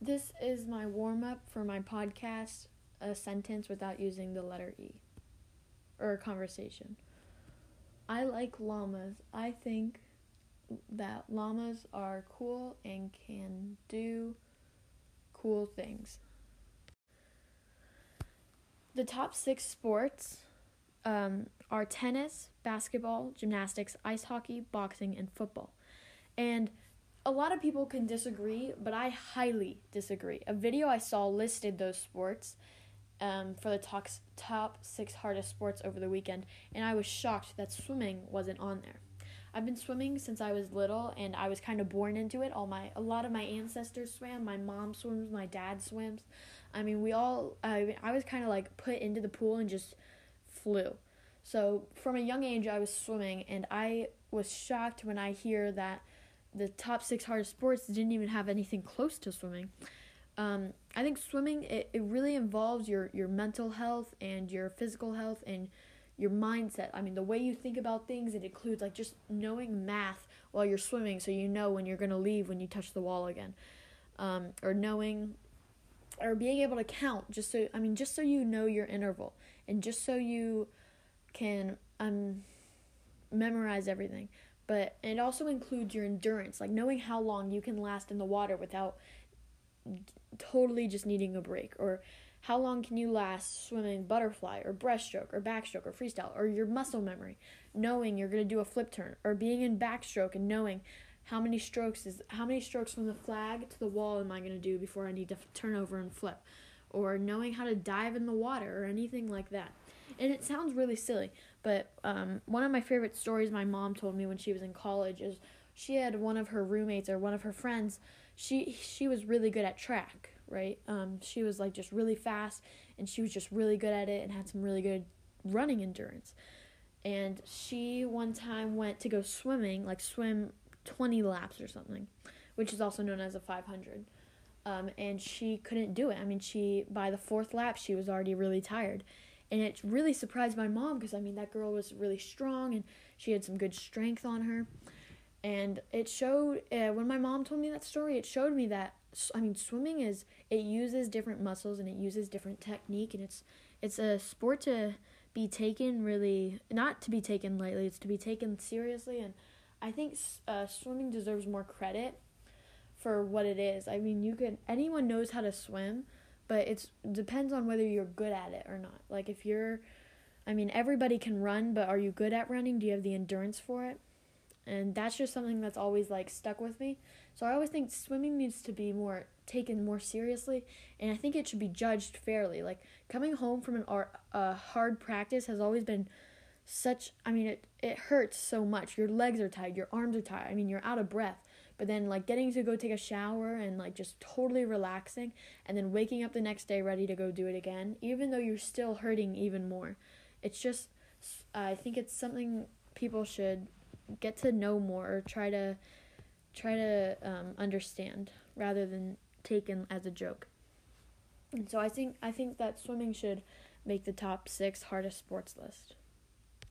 This is my warm up for my podcast, a sentence without using the letter E or a conversation. I like llamas. I think that llamas are cool and can do cool things. The top six sports um, are tennis, basketball, gymnastics, ice hockey, boxing, and football. And a lot of people can disagree, but I highly disagree. A video I saw listed those sports um, for the top, top six hardest sports over the weekend, and I was shocked that swimming wasn't on there. I've been swimming since I was little, and I was kind of born into it. All my a lot of my ancestors swam. My mom swims. My dad swims. I mean, we all. I I was kind of like put into the pool and just flew. So from a young age, I was swimming, and I was shocked when I hear that the top six hardest sports didn't even have anything close to swimming. Um, I think swimming it, it really involves your your mental health and your physical health and your mindset. I mean, the way you think about things. It includes like just knowing math while you're swimming, so you know when you're gonna leave when you touch the wall again, um, or knowing, or being able to count. Just so I mean, just so you know your interval, and just so you can um memorize everything. But it also includes your endurance, like knowing how long you can last in the water without totally just needing a break or how long can you last swimming butterfly or breaststroke or backstroke or freestyle or your muscle memory knowing you're going to do a flip turn or being in backstroke and knowing how many strokes is how many strokes from the flag to the wall am I going to do before I need to turn over and flip or knowing how to dive in the water or anything like that. And it sounds really silly, but um, one of my favorite stories my mom told me when she was in college is she had one of her roommates or one of her friends she she was really good at track, right? Um, she was like just really fast, and she was just really good at it, and had some really good running endurance. And she one time went to go swimming, like swim twenty laps or something, which is also known as a five hundred. Um, and she couldn't do it. I mean, she by the fourth lap she was already really tired, and it really surprised my mom because I mean that girl was really strong and she had some good strength on her. And it showed uh, when my mom told me that story it showed me that i mean swimming is it uses different muscles and it uses different technique and it's it's a sport to be taken really not to be taken lightly it's to be taken seriously. And i think uh, swimming deserves more credit for what it is. I mean you can anyone knows how to swim but it's depends on whether you're good at it or not. Like if you're i mean everybody can run but are you good at running? Do you have the endurance for it? And that's just something that's always like stuck with me. So i always think swimming needs to be more taken more seriously and i think it should be judged fairly. Like coming home from an art, uh, hard practice has always been such i mean it it hurts so much. Your legs are tired your arms are tired i mean you're out of breath but then like getting to go take a shower and like just totally relaxing and then waking up the next day ready to go do it again even though you're still hurting even more it's just i think it's something people should get to know more or try to try to um, understand rather than taken as a joke. And so I think I think that swimming should make the top six hardest sports list.